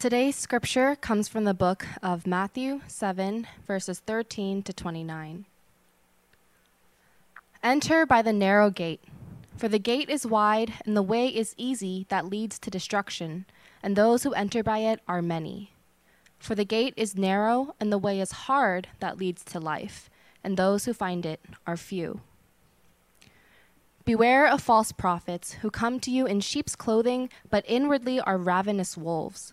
Today's scripture comes from the book of Matthew 7, verses 13 to 29. Enter by the narrow gate, for the gate is wide and the way is easy that leads to destruction, and those who enter by it are many. For the gate is narrow and the way is hard that leads to life, and those who find it are few. Beware of false prophets who come to you in sheep's clothing, but inwardly are ravenous wolves.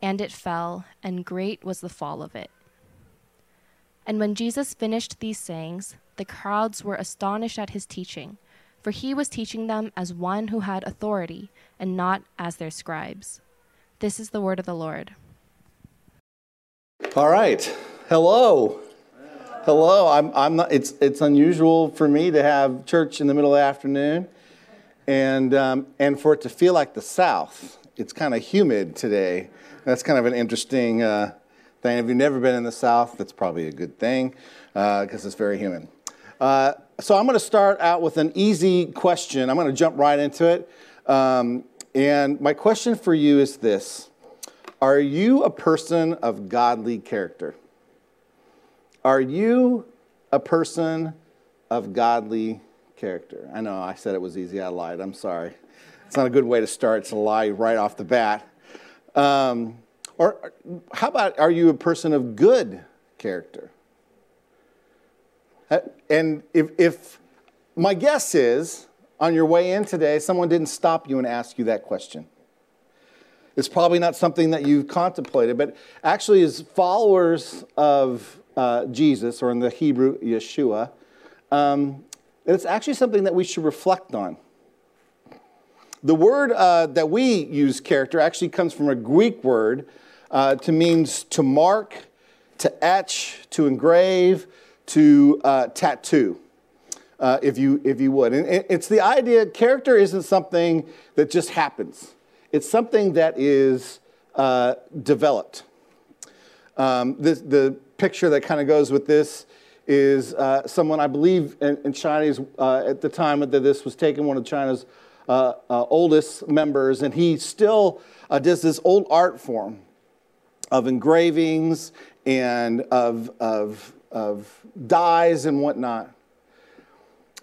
and it fell, and great was the fall of it. And when Jesus finished these sayings, the crowds were astonished at his teaching, for he was teaching them as one who had authority, and not as their scribes. This is the word of the Lord. All right. Hello. Hello. I'm, I'm not, it's, it's unusual for me to have church in the middle of the afternoon and, um, and for it to feel like the South. It's kind of humid today. That's kind of an interesting uh, thing. If you've never been in the South, that's probably a good thing because uh, it's very humid. Uh, so I'm going to start out with an easy question. I'm going to jump right into it. Um, and my question for you is this Are you a person of godly character? Are you a person of godly character? I know I said it was easy. I lied. I'm sorry. It's not a good way to start It's a lie right off the bat. Um, or how about are you a person of good character? Uh, and if, if my guess is on your way in today, someone didn't stop you and ask you that question. It's probably not something that you've contemplated, but actually, as followers of uh, Jesus, or in the Hebrew, Yeshua, um, it's actually something that we should reflect on. The word uh, that we use, character, actually comes from a Greek word uh, to means to mark, to etch, to engrave, to uh, tattoo, uh, if, you, if you would. And it's the idea character isn't something that just happens, it's something that is uh, developed. Um, the picture that kind of goes with this is uh, someone, I believe, in, in Chinese, at the time that this was taken, one of China's uh, uh, oldest members, and he still uh, does this old art form of engravings and of, of, of dyes and whatnot.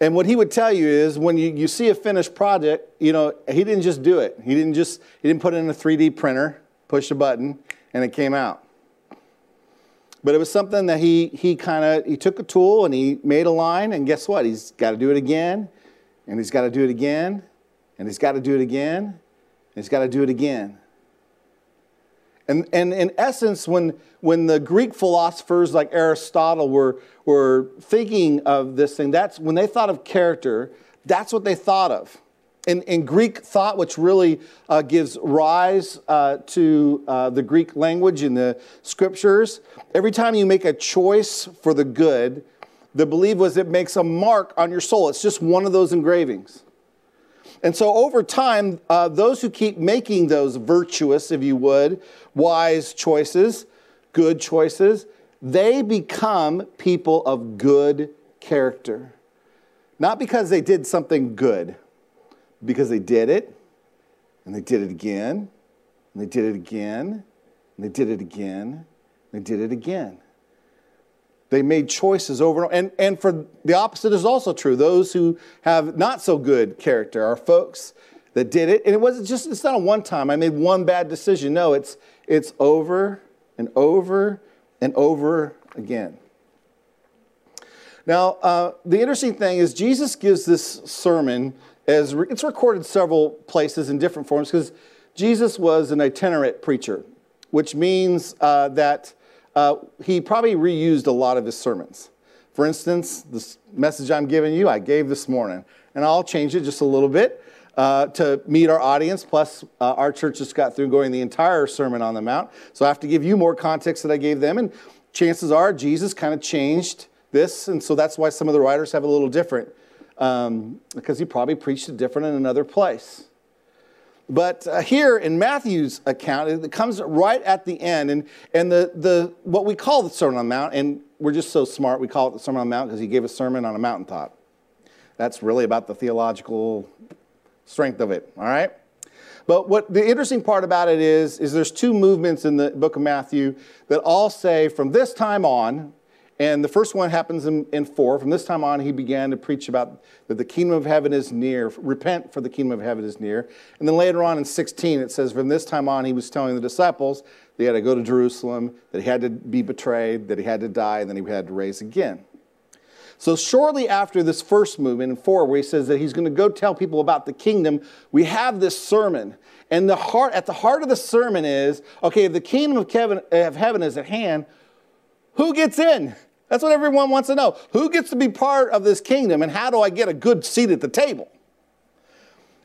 And what he would tell you is when you, you see a finished project, you know, he didn't just do it. He didn't just, he didn't put it in a 3D printer, push a button, and it came out. But it was something that he, he kind of, he took a tool and he made a line, and guess what? He's got to do it again, and he's got to do it again, and he's got to do it again, and he's got to do it again. And, and in essence, when, when the Greek philosophers like Aristotle were, were thinking of this thing, that's when they thought of character, that's what they thought of. In, in Greek thought, which really uh, gives rise uh, to uh, the Greek language in the scriptures, every time you make a choice for the good, the belief was it makes a mark on your soul. It's just one of those engravings. And so over time, uh, those who keep making those virtuous, if you would, wise choices, good choices, they become people of good character. Not because they did something good, because they did it, and they did it again, and they did it again, and they did it again, and they did it again. They made choices over and and for the opposite is also true. Those who have not so good character are folks that did it, and it wasn't just it's not a one time. I made one bad decision. No, it's it's over and over and over again. Now, uh, the interesting thing is Jesus gives this sermon as re- it's recorded several places in different forms because Jesus was an itinerant preacher, which means uh, that uh, he probably reused a lot of his sermons. For instance, this message I'm giving you, I gave this morning, and I'll change it just a little bit uh, to meet our audience. Plus, uh, our church just got through going the entire Sermon on the Mount, so I have to give you more context that I gave them. And chances are, Jesus kind of changed this, and so that's why some of the writers have a little different, um, because he probably preached it different in another place. But uh, here in Matthew's account, it comes right at the end, and, and the, the, what we call the Sermon on the Mount, and we're just so smart, we call it the Sermon on the Mount because he gave a sermon on a mountaintop. That's really about the theological strength of it, all right? But what the interesting part about it is, is there's two movements in the book of Matthew that all say from this time on, and the first one happens in, in, four. From this time on, he began to preach about that the kingdom of heaven is near. Repent, for the kingdom of heaven is near. And then later on in 16, it says, from this time on, he was telling the disciples they had to go to Jerusalem, that he had to be betrayed, that he had to die, and then he had to raise again. So, shortly after this first movement in four, where he says that he's going to go tell people about the kingdom, we have this sermon. And the heart, at the heart of the sermon is okay, if the kingdom of heaven is at hand, who gets in? That's what everyone wants to know. Who gets to be part of this kingdom and how do I get a good seat at the table?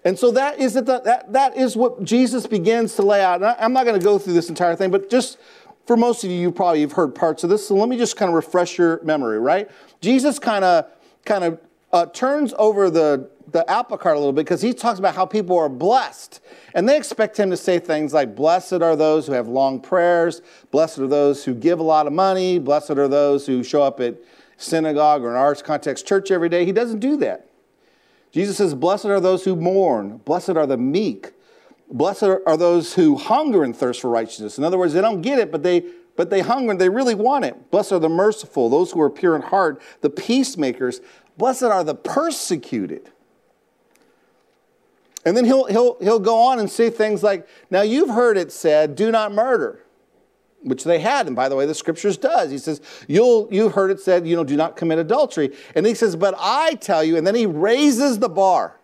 And so that is, the, that, that is what Jesus begins to lay out. And I'm not going to go through this entire thing, but just for most of you, you probably have heard parts of this. So let me just kind of refresh your memory, right? Jesus kind of kind of uh, turns over the the apple cart a little bit because he talks about how people are blessed. And they expect him to say things like, Blessed are those who have long prayers, blessed are those who give a lot of money, blessed are those who show up at synagogue or an arts context church every day. He doesn't do that. Jesus says, Blessed are those who mourn, blessed are the meek, blessed are those who hunger and thirst for righteousness. In other words, they don't get it, but they but they hunger and they really want it. Blessed are the merciful, those who are pure in heart, the peacemakers. Blessed are the persecuted. And then he'll, he'll, he'll go on and say things like, Now you've heard it said, do not murder, which they had. And by the way, the scriptures does. He says, You'll, You've heard it said, you know, do not commit adultery. And he says, But I tell you, and then he raises the bar.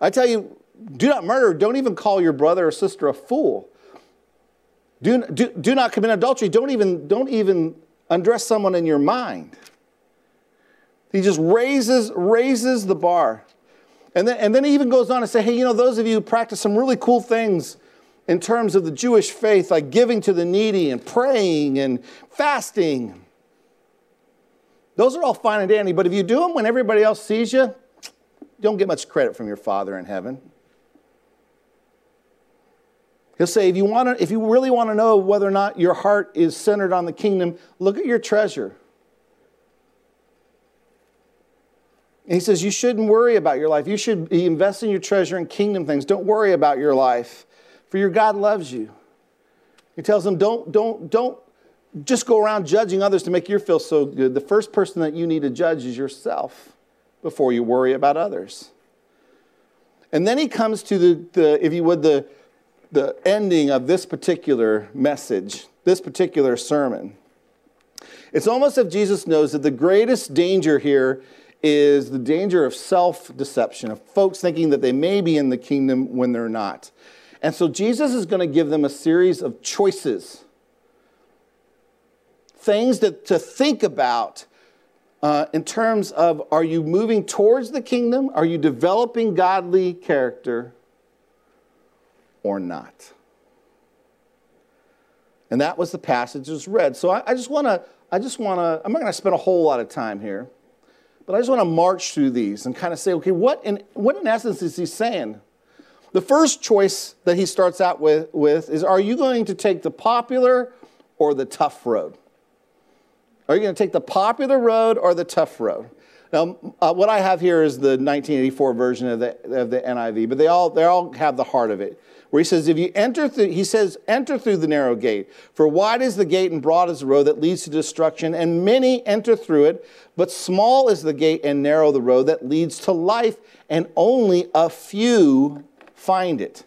I tell you, do not murder. Don't even call your brother or sister a fool. Do, do, do not commit adultery. Don't even, don't even undress someone in your mind. He just raises, raises the bar. And then, and then he even goes on to say, hey, you know, those of you who practice some really cool things in terms of the Jewish faith, like giving to the needy and praying and fasting, those are all fine and dandy. But if you do them when everybody else sees you, you don't get much credit from your Father in heaven. He'll say, if you, want to, if you really want to know whether or not your heart is centered on the kingdom, look at your treasure. And he says, You shouldn't worry about your life. You should be investing your treasure in kingdom things. Don't worry about your life, for your God loves you. He tells them, Don't, don't, don't just go around judging others to make you feel so good. The first person that you need to judge is yourself before you worry about others. And then he comes to the, the if you would, the, the ending of this particular message, this particular sermon. It's almost as if Jesus knows that the greatest danger here is the danger of self deception, of folks thinking that they may be in the kingdom when they're not. And so Jesus is going to give them a series of choices, things that, to think about uh, in terms of are you moving towards the kingdom? Are you developing godly character or not? And that was the passage that was read. So I, I just want to, I just want to, I'm not going to spend a whole lot of time here. But I just want to march through these and kind of say, okay, what in, what in essence is he saying? The first choice that he starts out with, with is are you going to take the popular or the tough road? Are you going to take the popular road or the tough road? Now, uh, what I have here is the 1984 version of the, of the NIV, but they all, they all have the heart of it. Where he says, if you enter through, he says, enter through the narrow gate. For wide is the gate and broad is the road that leads to destruction, and many enter through it. But small is the gate and narrow the road that leads to life, and only a few find it.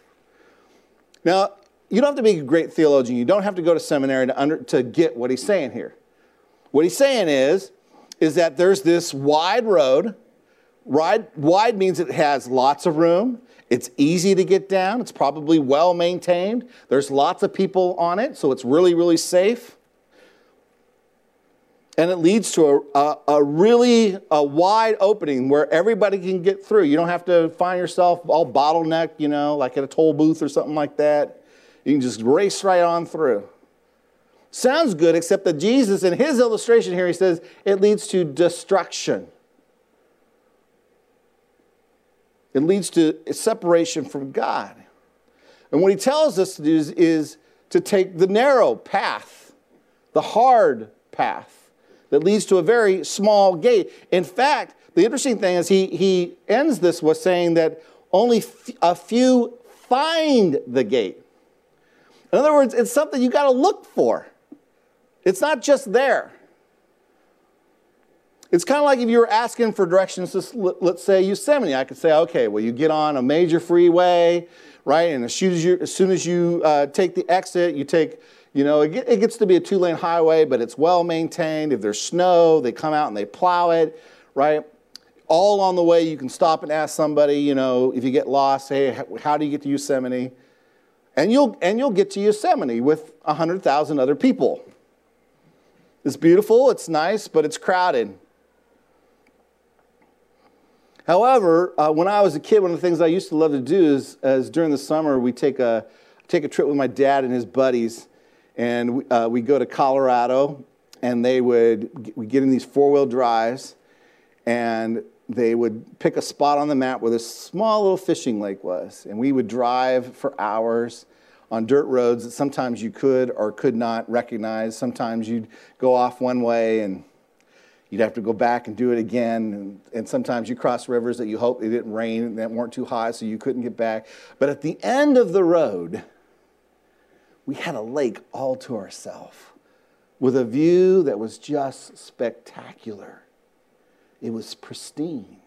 Now, you don't have to be a great theologian. You don't have to go to seminary to, under, to get what he's saying here. What he's saying is, is that there's this wide road. Wide, wide means it has lots of room. It's easy to get down. It's probably well maintained. There's lots of people on it, so it's really, really safe. And it leads to a, a, a really a wide opening where everybody can get through. You don't have to find yourself all bottlenecked, you know, like at a toll booth or something like that. You can just race right on through. Sounds good, except that Jesus, in his illustration here, he says it leads to destruction. It leads to separation from God. And what he tells us to do is, is to take the narrow path, the hard path that leads to a very small gate. In fact, the interesting thing is he, he ends this with saying that only a few find the gate. In other words, it's something you got to look for. It's not just there. It's kind of like if you were asking for directions to, let's say, Yosemite. I could say, okay, well, you get on a major freeway, right? And as soon as you, as soon as you uh, take the exit, you take, you know, it, it gets to be a two lane highway, but it's well maintained. If there's snow, they come out and they plow it, right? All on the way, you can stop and ask somebody, you know, if you get lost, hey, how do you get to Yosemite? And you'll, and you'll get to Yosemite with 100,000 other people. It's beautiful, it's nice, but it's crowded. However, uh, when I was a kid, one of the things I used to love to do is, is during the summer, we take a, take a trip with my dad and his buddies, and we, uh, we go to Colorado, and they would we get in these four wheel drives, and they would pick a spot on the map where this small little fishing lake was, and we would drive for hours on dirt roads that sometimes you could or could not recognize. Sometimes you'd go off one way and you'd have to go back and do it again. And, and sometimes you cross rivers that you hoped it didn't rain and that weren't too high so you couldn't get back. But at the end of the road, we had a lake all to ourselves with a view that was just spectacular. It was pristine.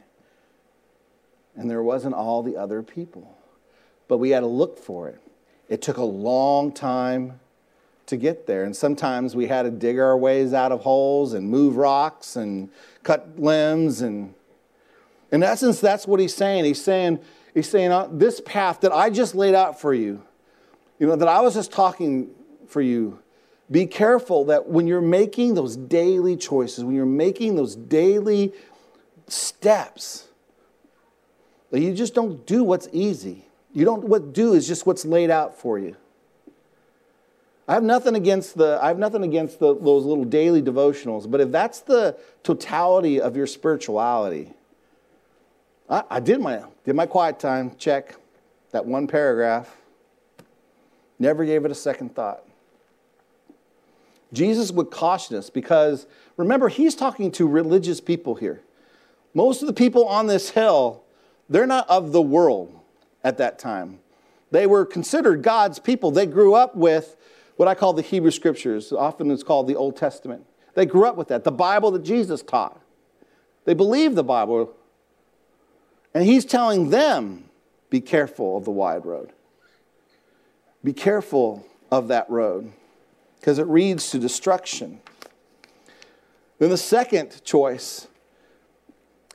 And there wasn't all the other people. But we had to look for it. It took a long time to get there. And sometimes we had to dig our ways out of holes and move rocks and cut limbs. And in essence, that's what he's saying. He's saying, he's saying uh, this path that I just laid out for you, you know, that I was just talking for you. Be careful that when you're making those daily choices, when you're making those daily steps, that you just don't do what's easy. You don't what do is just what's laid out for you. I have nothing against the I have nothing against the, those little daily devotionals, but if that's the totality of your spirituality, I, I did my did my quiet time check that one paragraph. Never gave it a second thought. Jesus would caution us because remember he's talking to religious people here. Most of the people on this hill, they're not of the world at that time. They were considered God's people. They grew up with what I call the Hebrew Scriptures. Often it's called the Old Testament. They grew up with that, the Bible that Jesus taught. They believe the Bible. And he's telling them be careful of the wide road. Be careful of that road because it leads to destruction. Then the second choice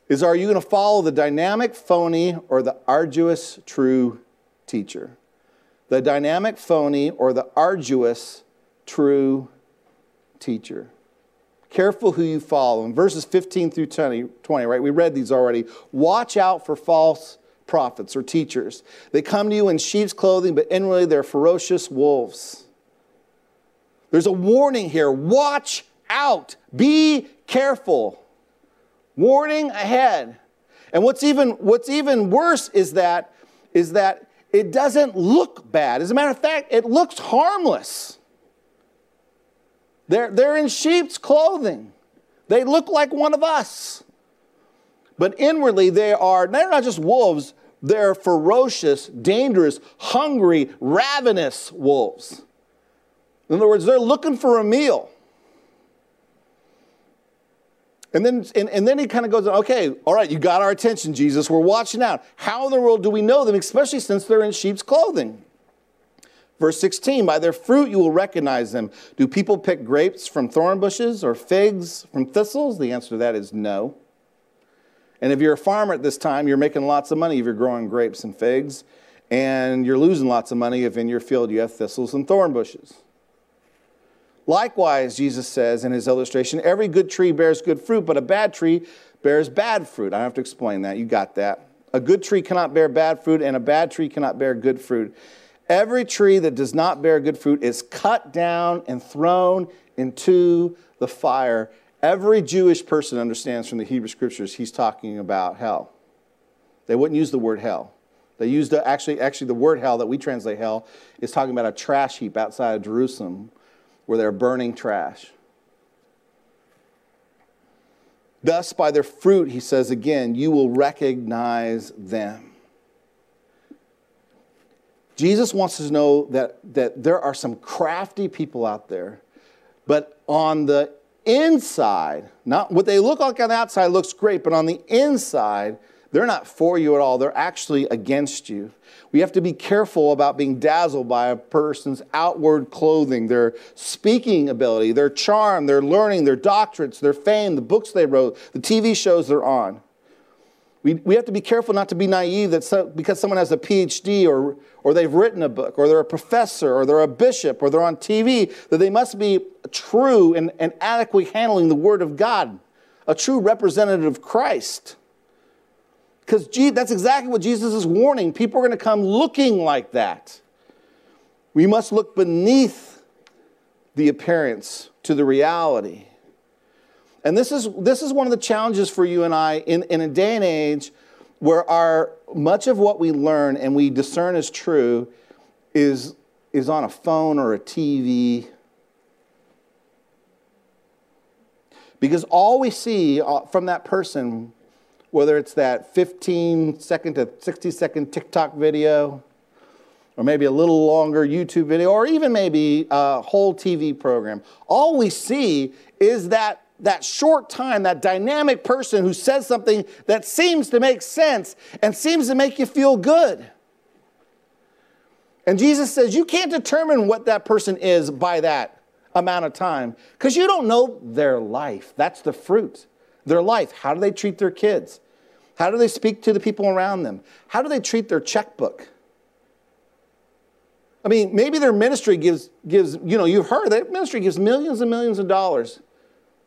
is are you going to follow the dynamic phony or the arduous true teacher? The dynamic phony or the arduous true teacher. Careful who you follow. In verses 15 through 20, 20, right? We read these already. Watch out for false prophets or teachers. They come to you in sheep's clothing, but inwardly they're ferocious wolves. There's a warning here. Watch out. Be careful. Warning ahead. And what's even, what's even worse is that, is that it doesn't look bad. As a matter of fact, it looks harmless. They're, they're in sheep's clothing. They look like one of us. But inwardly, they are, they're not just wolves, they're ferocious, dangerous, hungry, ravenous wolves. In other words, they're looking for a meal. And then, and, and then he kind of goes, okay, all right, you got our attention, Jesus. We're watching out. How in the world do we know them, especially since they're in sheep's clothing? Verse 16, by their fruit you will recognize them. Do people pick grapes from thorn bushes or figs from thistles? The answer to that is no. And if you're a farmer at this time, you're making lots of money if you're growing grapes and figs, and you're losing lots of money if in your field you have thistles and thorn bushes. Likewise, Jesus says in his illustration, every good tree bears good fruit, but a bad tree bears bad fruit. I don't have to explain that. You got that. A good tree cannot bear bad fruit, and a bad tree cannot bear good fruit. Every tree that does not bear good fruit is cut down and thrown into the fire. Every Jewish person understands from the Hebrew scriptures he's talking about hell. They wouldn't use the word hell. They used the, actually, actually the word hell that we translate hell is talking about a trash heap outside of Jerusalem where they're burning trash. Thus, by their fruit, he says again, you will recognize them. Jesus wants us to know that, that there are some crafty people out there, but on the inside, not what they look like on the outside looks great, but on the inside, they're not for you at all. They're actually against you. We have to be careful about being dazzled by a person's outward clothing, their speaking ability, their charm, their learning, their doctorates, their fame, the books they wrote, the TV shows they're on. We, we have to be careful not to be naive that so, because someone has a PhD or, or they've written a book or they're a professor or they're a bishop or they're on TV that they must be true and, and adequately handling the Word of God, a true representative of Christ. Because that's exactly what Jesus is warning. People are going to come looking like that. We must look beneath the appearance to the reality. And this is, this is one of the challenges for you and I in, in a day and age where our, much of what we learn and we discern as true is, is on a phone or a TV. Because all we see uh, from that person, whether it's that 15 second to 60 second TikTok video, or maybe a little longer YouTube video, or even maybe a whole TV program, all we see is that that short time, that dynamic person who says something that seems to make sense and seems to make you feel good. And Jesus says, You can't determine what that person is by that amount of time because you don't know their life. That's the fruit. Their life. How do they treat their kids? How do they speak to the people around them? How do they treat their checkbook? I mean, maybe their ministry gives, gives you know, you've heard that ministry gives millions and millions of dollars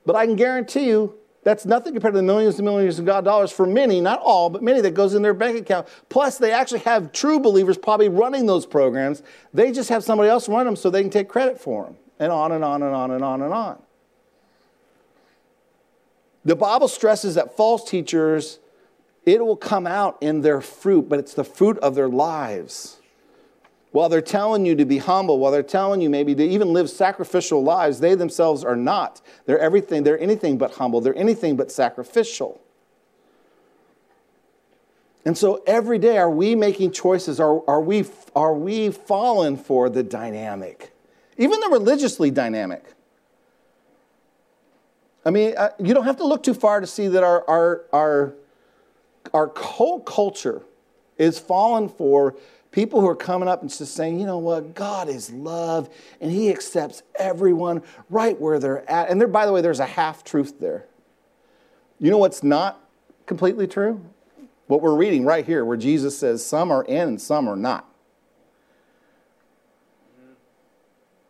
but I can guarantee you that's nothing compared to the millions and millions of God dollars for many, not all, but many that goes in their bank account. Plus, they actually have true believers probably running those programs. They just have somebody else run them so they can take credit for them. And on and on and on and on and on. The Bible stresses that false teachers, it will come out in their fruit, but it's the fruit of their lives. While they're telling you to be humble, while they're telling you maybe to even live sacrificial lives, they themselves are not. They're everything, they're anything but humble, they're anything but sacrificial. And so every day, are we making choices? Are, are, we, are we falling for the dynamic? Even the religiously dynamic. I mean, you don't have to look too far to see that our, our, our, our whole culture is fallen for People who are coming up and just saying, you know what, God is love and He accepts everyone right where they're at. And there, by the way, there's a half truth there. You know what's not completely true? What we're reading right here, where Jesus says some are in and some are not.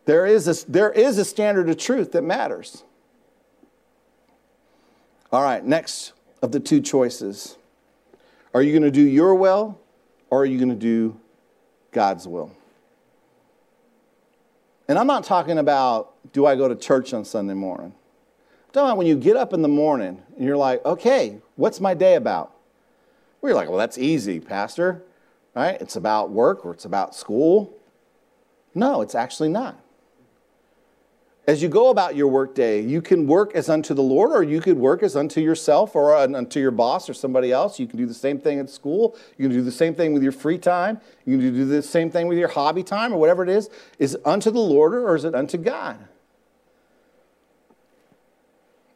There is a, there is a standard of truth that matters. All right, next of the two choices. Are you going to do your will or are you going to do God's will. And I'm not talking about do I go to church on Sunday morning. I'm talking about when you get up in the morning and you're like, okay, what's my day about? Well, you're like, well, that's easy, Pastor, right? It's about work or it's about school. No, it's actually not. As you go about your workday, you can work as unto the Lord, or you could work as unto yourself or unto your boss or somebody else. You can do the same thing at school. You can do the same thing with your free time. You can do the same thing with your hobby time or whatever it is. Is it unto the Lord or is it unto God?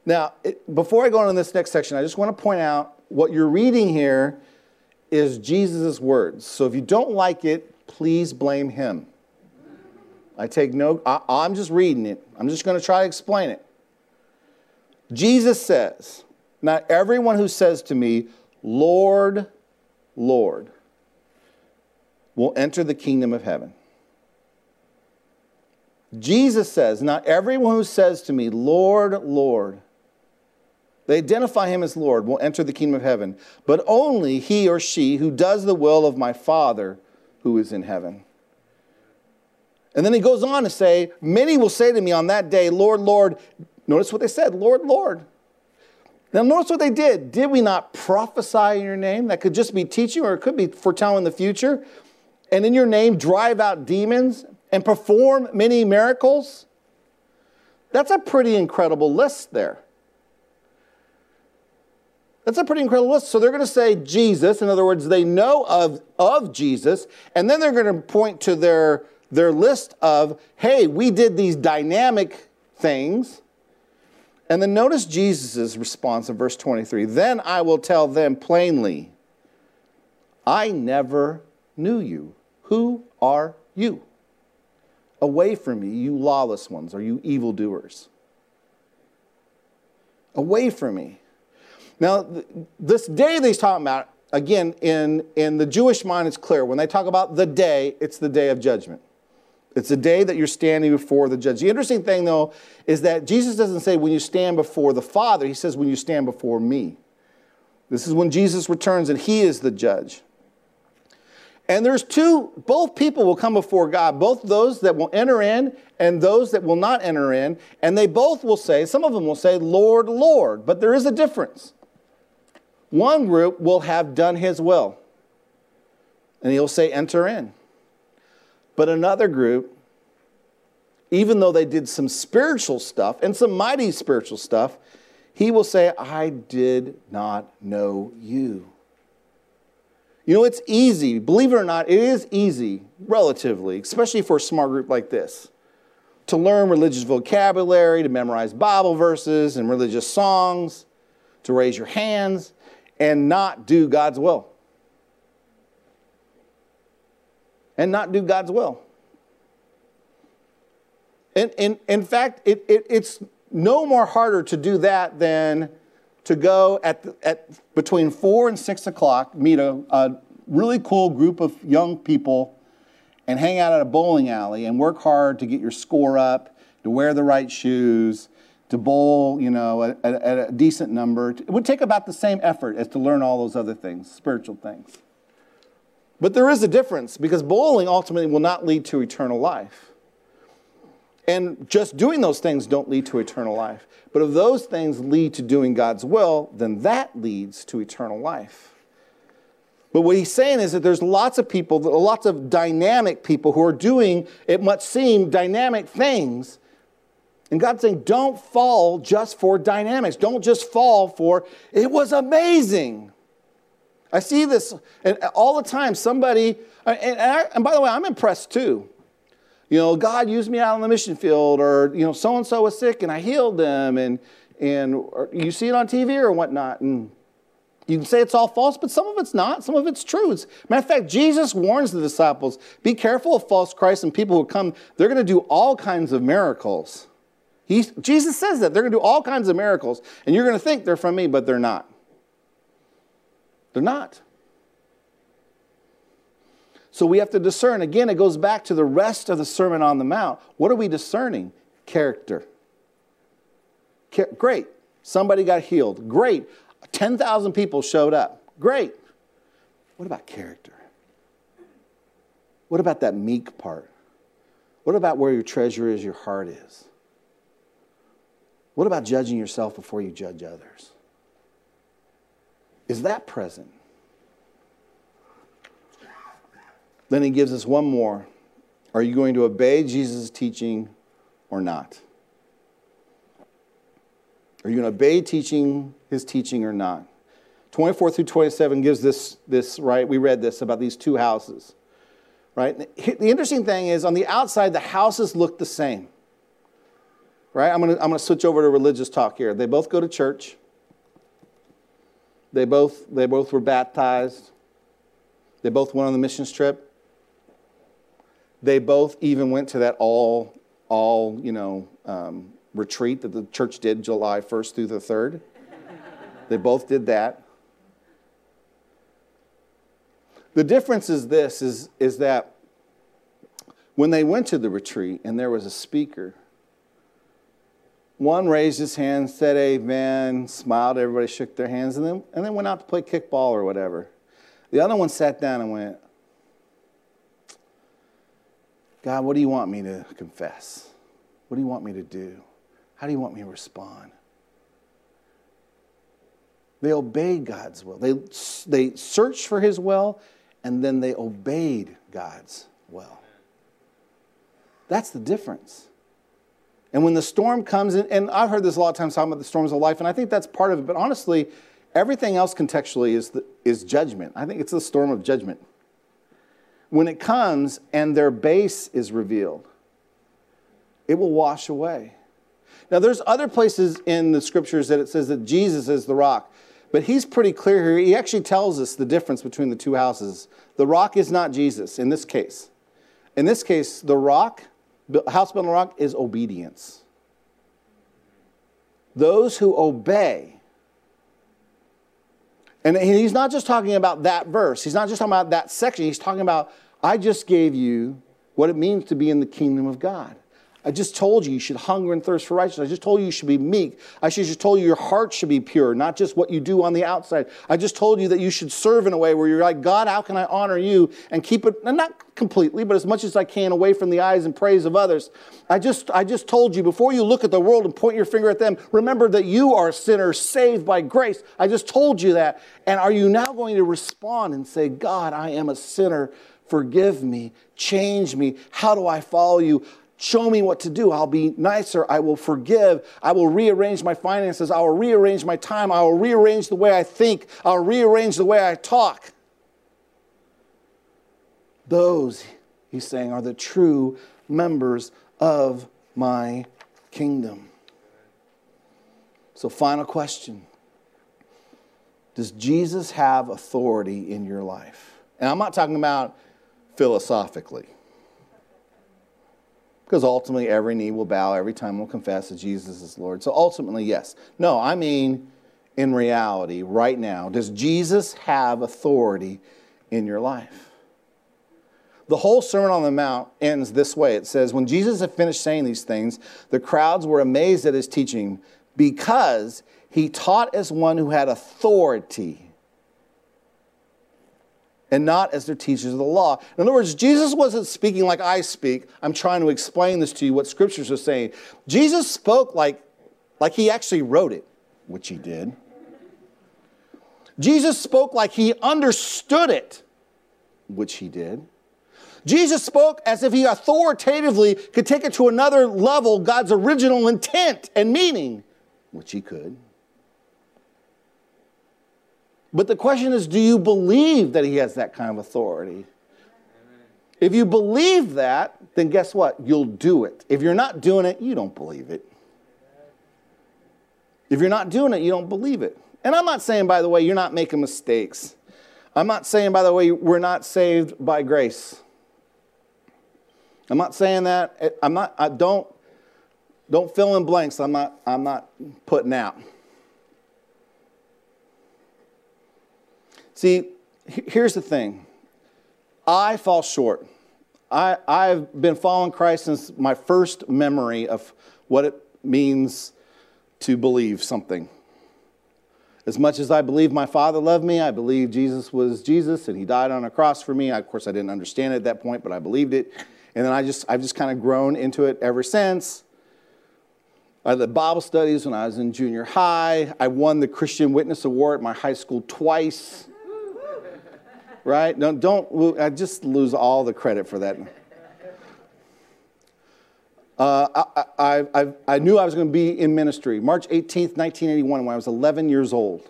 Now, it, before I go on in this next section, I just want to point out what you're reading here is Jesus' words. So if you don't like it, please blame him. I take no, I, am just reading it. I'm just going to try to explain it. Jesus says, Not everyone who says to me, Lord, Lord, will enter the kingdom of heaven. Jesus says, Not everyone who says to me, Lord, Lord, they identify him as Lord, will enter the kingdom of heaven, but only he or she who does the will of my Father who is in heaven. And then he goes on to say, Many will say to me on that day, Lord, Lord. Notice what they said, Lord, Lord. Now, notice what they did. Did we not prophesy in your name? That could just be teaching, or it could be foretelling the future. And in your name, drive out demons and perform many miracles. That's a pretty incredible list there. That's a pretty incredible list. So they're going to say Jesus. In other words, they know of, of Jesus. And then they're going to point to their their list of, hey, we did these dynamic things. And then notice Jesus' response in verse 23 Then I will tell them plainly, I never knew you. Who are you? Away from me, you lawless ones, or you evildoers. Away from me. Now, this day that he's talking about, again, in, in the Jewish mind, it's clear. When they talk about the day, it's the day of judgment. It's the day that you're standing before the judge. The interesting thing, though, is that Jesus doesn't say when you stand before the Father, he says when you stand before me. This is when Jesus returns and he is the judge. And there's two, both people will come before God, both those that will enter in and those that will not enter in. And they both will say, some of them will say, Lord, Lord. But there is a difference. One group will have done his will, and he'll say, Enter in. But another group, even though they did some spiritual stuff and some mighty spiritual stuff, he will say, I did not know you. You know, it's easy, believe it or not, it is easy, relatively, especially for a smart group like this, to learn religious vocabulary, to memorize Bible verses and religious songs, to raise your hands, and not do God's will. And not do God's will. And, and in fact, it, it, it's no more harder to do that than to go at, at between four and six o'clock, meet a, a really cool group of young people and hang out at a bowling alley and work hard to get your score up, to wear the right shoes, to bowl, you know, at, at, a decent number. It would take about the same effort as to learn all those other things, spiritual things. But there is a difference because bowling ultimately will not lead to eternal life. And just doing those things don't lead to eternal life. But if those things lead to doing God's will, then that leads to eternal life. But what he's saying is that there's lots of people, lots of dynamic people who are doing, it must seem, dynamic things. And God's saying, don't fall just for dynamics. Don't just fall for, it was amazing. I see this all the time. Somebody, and, I, and by the way, I'm impressed too. You know, God used me out on the mission field, or you know, so and so was sick and I healed them, and and you see it on TV or whatnot, and you can say it's all false, but some of it's not. Some of it's true. It's, matter of fact, Jesus warns the disciples: be careful of false Christs and people who come. They're going to do all kinds of miracles. He, Jesus says that they're going to do all kinds of miracles, and you're going to think they're from me, but they're not. They're not. So we have to discern. Again, it goes back to the rest of the Sermon on the Mount. What are we discerning? Character. Great. Somebody got healed. Great. 10,000 people showed up. Great. What about character? What about that meek part? What about where your treasure is, your heart is? What about judging yourself before you judge others? Is that present? Then he gives us one more. Are you going to obey Jesus' teaching or not? Are you going to obey teaching his teaching or not? 24 through 27 gives this, this, right? We read this about these two houses, right? The interesting thing is on the outside, the houses look the same, right? I'm going to I'm going to switch over to religious talk here. They both go to church. They both, they both were baptized. They both went on the missions trip. They both even went to that all, all you know, um, retreat that the church did July 1st through the 3rd. they both did that. The difference is this is, is that when they went to the retreat and there was a speaker, one raised his hand, said amen, smiled, everybody shook their hands, and then, and then went out to play kickball or whatever. The other one sat down and went, God, what do you want me to confess? What do you want me to do? How do you want me to respond? They obeyed God's will. They, they searched for his will and then they obeyed God's will. That's the difference. And when the storm comes in, and I've heard this a lot of times talking about the storms of life, and I think that's part of it, but honestly, everything else contextually is, the, is judgment. I think it's the storm of judgment. When it comes and their base is revealed, it will wash away. Now, there's other places in the scriptures that it says that Jesus is the rock. But he's pretty clear here. He actually tells us the difference between the two houses. The rock is not Jesus in this case. In this case, the rock, house the rock, is obedience. Those who obey. And he's not just talking about that verse, he's not just talking about that section. He's talking about, I just gave you what it means to be in the kingdom of God. I just told you you should hunger and thirst for righteousness. I just told you you should be meek. I just told you your heart should be pure, not just what you do on the outside. I just told you that you should serve in a way where you're like, God, how can I honor you and keep it, not completely, but as much as I can away from the eyes and praise of others. I just, I just told you before you look at the world and point your finger at them, remember that you are a sinner saved by grace. I just told you that. And are you now going to respond and say, God, I am a sinner. Forgive me. Change me. How do I follow you? Show me what to do. I'll be nicer. I will forgive. I will rearrange my finances. I will rearrange my time. I will rearrange the way I think. I'll rearrange the way I talk. Those, he's saying, are the true members of my kingdom. So, final question Does Jesus have authority in your life? And I'm not talking about philosophically. Because ultimately, every knee will bow, every time will confess that Jesus is Lord. So ultimately, yes. No, I mean, in reality, right now, does Jesus have authority in your life? The whole Sermon on the Mount ends this way it says, When Jesus had finished saying these things, the crowds were amazed at his teaching because he taught as one who had authority and not as their teachers of the law. In other words, Jesus wasn't speaking like I speak. I'm trying to explain this to you, what scriptures are saying. Jesus spoke like, like he actually wrote it, which he did. Jesus spoke like he understood it, which he did. Jesus spoke as if he authoritatively could take it to another level, God's original intent and meaning, which he could. But the question is do you believe that he has that kind of authority? If you believe that, then guess what? You'll do it. If you're not doing it, you don't believe it. If you're not doing it, you don't believe it. And I'm not saying, by the way, you're not making mistakes. I'm not saying, by the way, we're not saved by grace. I'm not saying that. I'm not, I don't, don't fill in blanks. I'm not, I'm not putting out. See, here's the thing I fall short. I, I've been following Christ since my first memory of what it means to believe something. As much as I believe my Father loved me, I believe Jesus was Jesus and He died on a cross for me. Of course, I didn't understand it at that point, but I believed it. And then I just, I've just kind of grown into it ever since. I did Bible studies when I was in junior high. I won the Christian Witness Award at my high school twice right? Don't, don't I just lose all the credit for that. Uh, I, I, I, I knew I was going to be in ministry. March 18th, 1981, when I was 11 years old,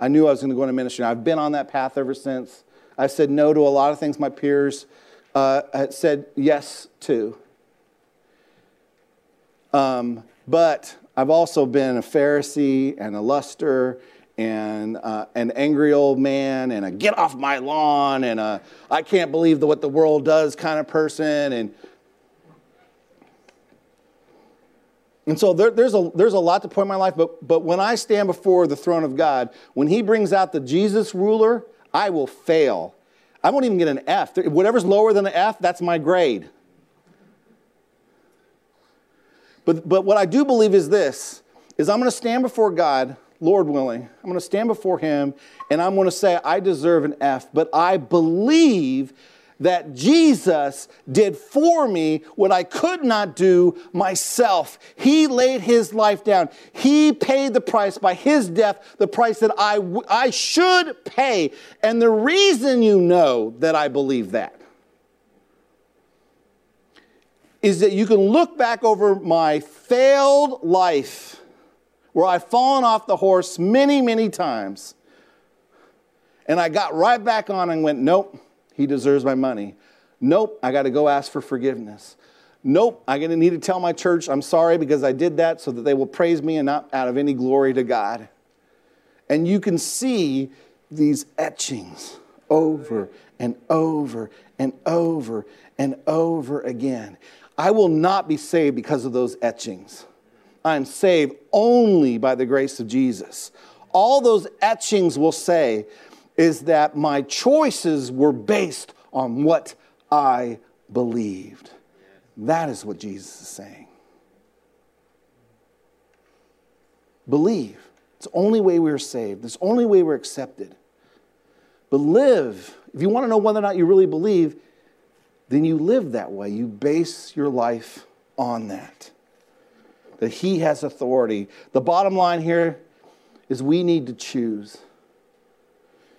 I knew I was going to go into ministry. I've been on that path ever since. I've said no to a lot of things my peers uh, said yes to. Um, but I've also been a Pharisee and a luster and uh, an angry old man and a get off my lawn and a I can't believe the, what the world does kind of person. And, and so there, there's, a, there's a lot to point in my life, but, but when I stand before the throne of God, when He brings out the Jesus ruler, I will fail. I won't even get an F. Whatever's lower than an F, that's my grade. But, but what I do believe is this, is I'm going to stand before God, Lord willing. I'm going to stand before him and I'm going to say, I deserve an F, but I believe that Jesus did for me what I could not do myself. He laid his life down. He paid the price by his death, the price that I, I should pay. And the reason you know that I believe that is that you can look back over my failed life where I've fallen off the horse many, many times. And I got right back on and went, nope, he deserves my money. Nope, I got to go ask for forgiveness. Nope, I'm going to need to tell my church I'm sorry because I did that so that they will praise me and not out of any glory to God. And you can see these etchings over and over and over and over again. I will not be saved because of those etchings. I am saved only by the grace of Jesus. All those etchings will say is that my choices were based on what I believed. That is what Jesus is saying. Believe. It's the only way we're saved. It's the only way we're accepted. But live. If you want to know whether or not you really believe, then you live that way. You base your life on that. That He has authority. The bottom line here is we need to choose.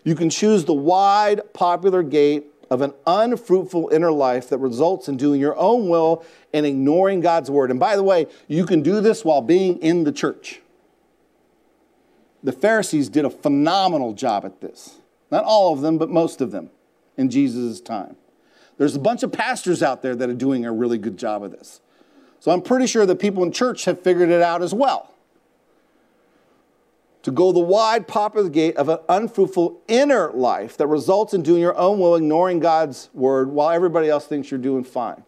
You can choose the wide, popular gate of an unfruitful inner life that results in doing your own will and ignoring God's word. And by the way, you can do this while being in the church. The Pharisees did a phenomenal job at this. Not all of them, but most of them in Jesus' time. There's a bunch of pastors out there that are doing a really good job of this. So I'm pretty sure that people in church have figured it out as well. To go the wide, popular gate of an unfruitful inner life that results in doing your own will, ignoring God's word while everybody else thinks you're doing fine.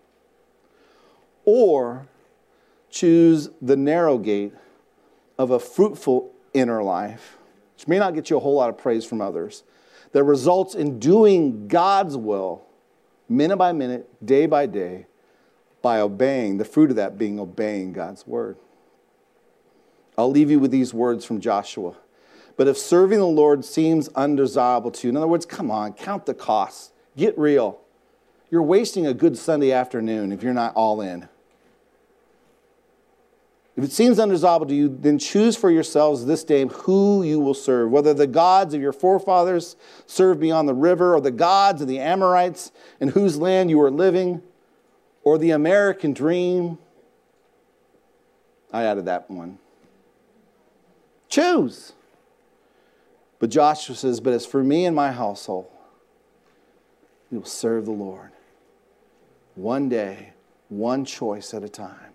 Or choose the narrow gate of a fruitful inner life, which may not get you a whole lot of praise from others, that results in doing God's will minute by minute, day by day, by obeying, the fruit of that being obeying God's word. I'll leave you with these words from Joshua. But if serving the Lord seems undesirable to you, in other words, come on, count the costs, get real. You're wasting a good Sunday afternoon if you're not all in. If it seems undesirable to you, then choose for yourselves this day who you will serve, whether the gods of your forefathers served beyond the river, or the gods of the Amorites in whose land you are living, or the American dream. I added that one. Choose. But Joshua says, But as for me and my household, we will serve the Lord. One day, one choice at a time.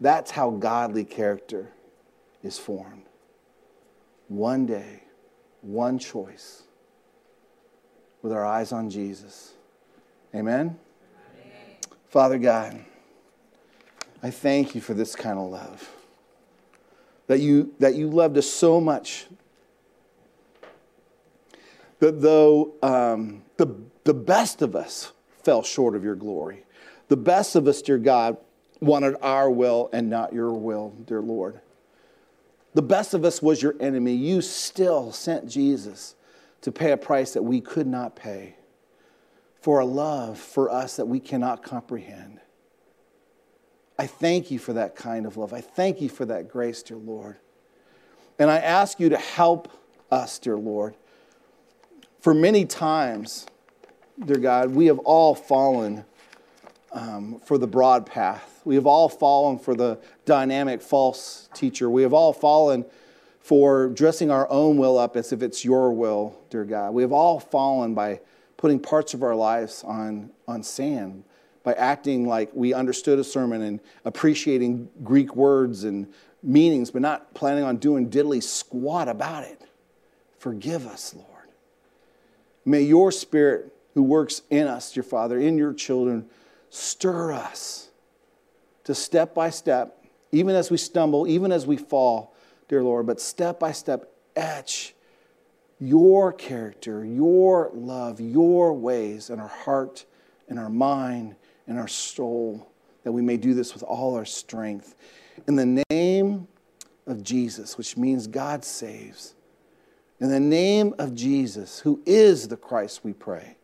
That's how godly character is formed. One day, one choice, with our eyes on Jesus. Amen? Father God, I thank you for this kind of love. That you, that you loved us so much that though um, the, the best of us fell short of your glory, the best of us, dear God, wanted our will and not your will, dear Lord. The best of us was your enemy. You still sent Jesus to pay a price that we could not pay for a love for us that we cannot comprehend. I thank you for that kind of love. I thank you for that grace, dear Lord. And I ask you to help us, dear Lord. For many times, dear God, we have all fallen um, for the broad path. We have all fallen for the dynamic false teacher. We have all fallen for dressing our own will up as if it's your will, dear God. We have all fallen by putting parts of our lives on, on sand, by acting like we understood a sermon and appreciating Greek words and meanings, but not planning on doing diddly squat about it. Forgive us, Lord. May your spirit who works in us, dear Father, in your children, stir us to step by step, even as we stumble, even as we fall, dear Lord, but step by step etch your character, your love, your ways in our heart, in our mind, in our soul, that we may do this with all our strength. In the name of Jesus, which means God saves. In the name of Jesus, who is the Christ, we pray.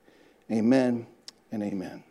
Amen and amen.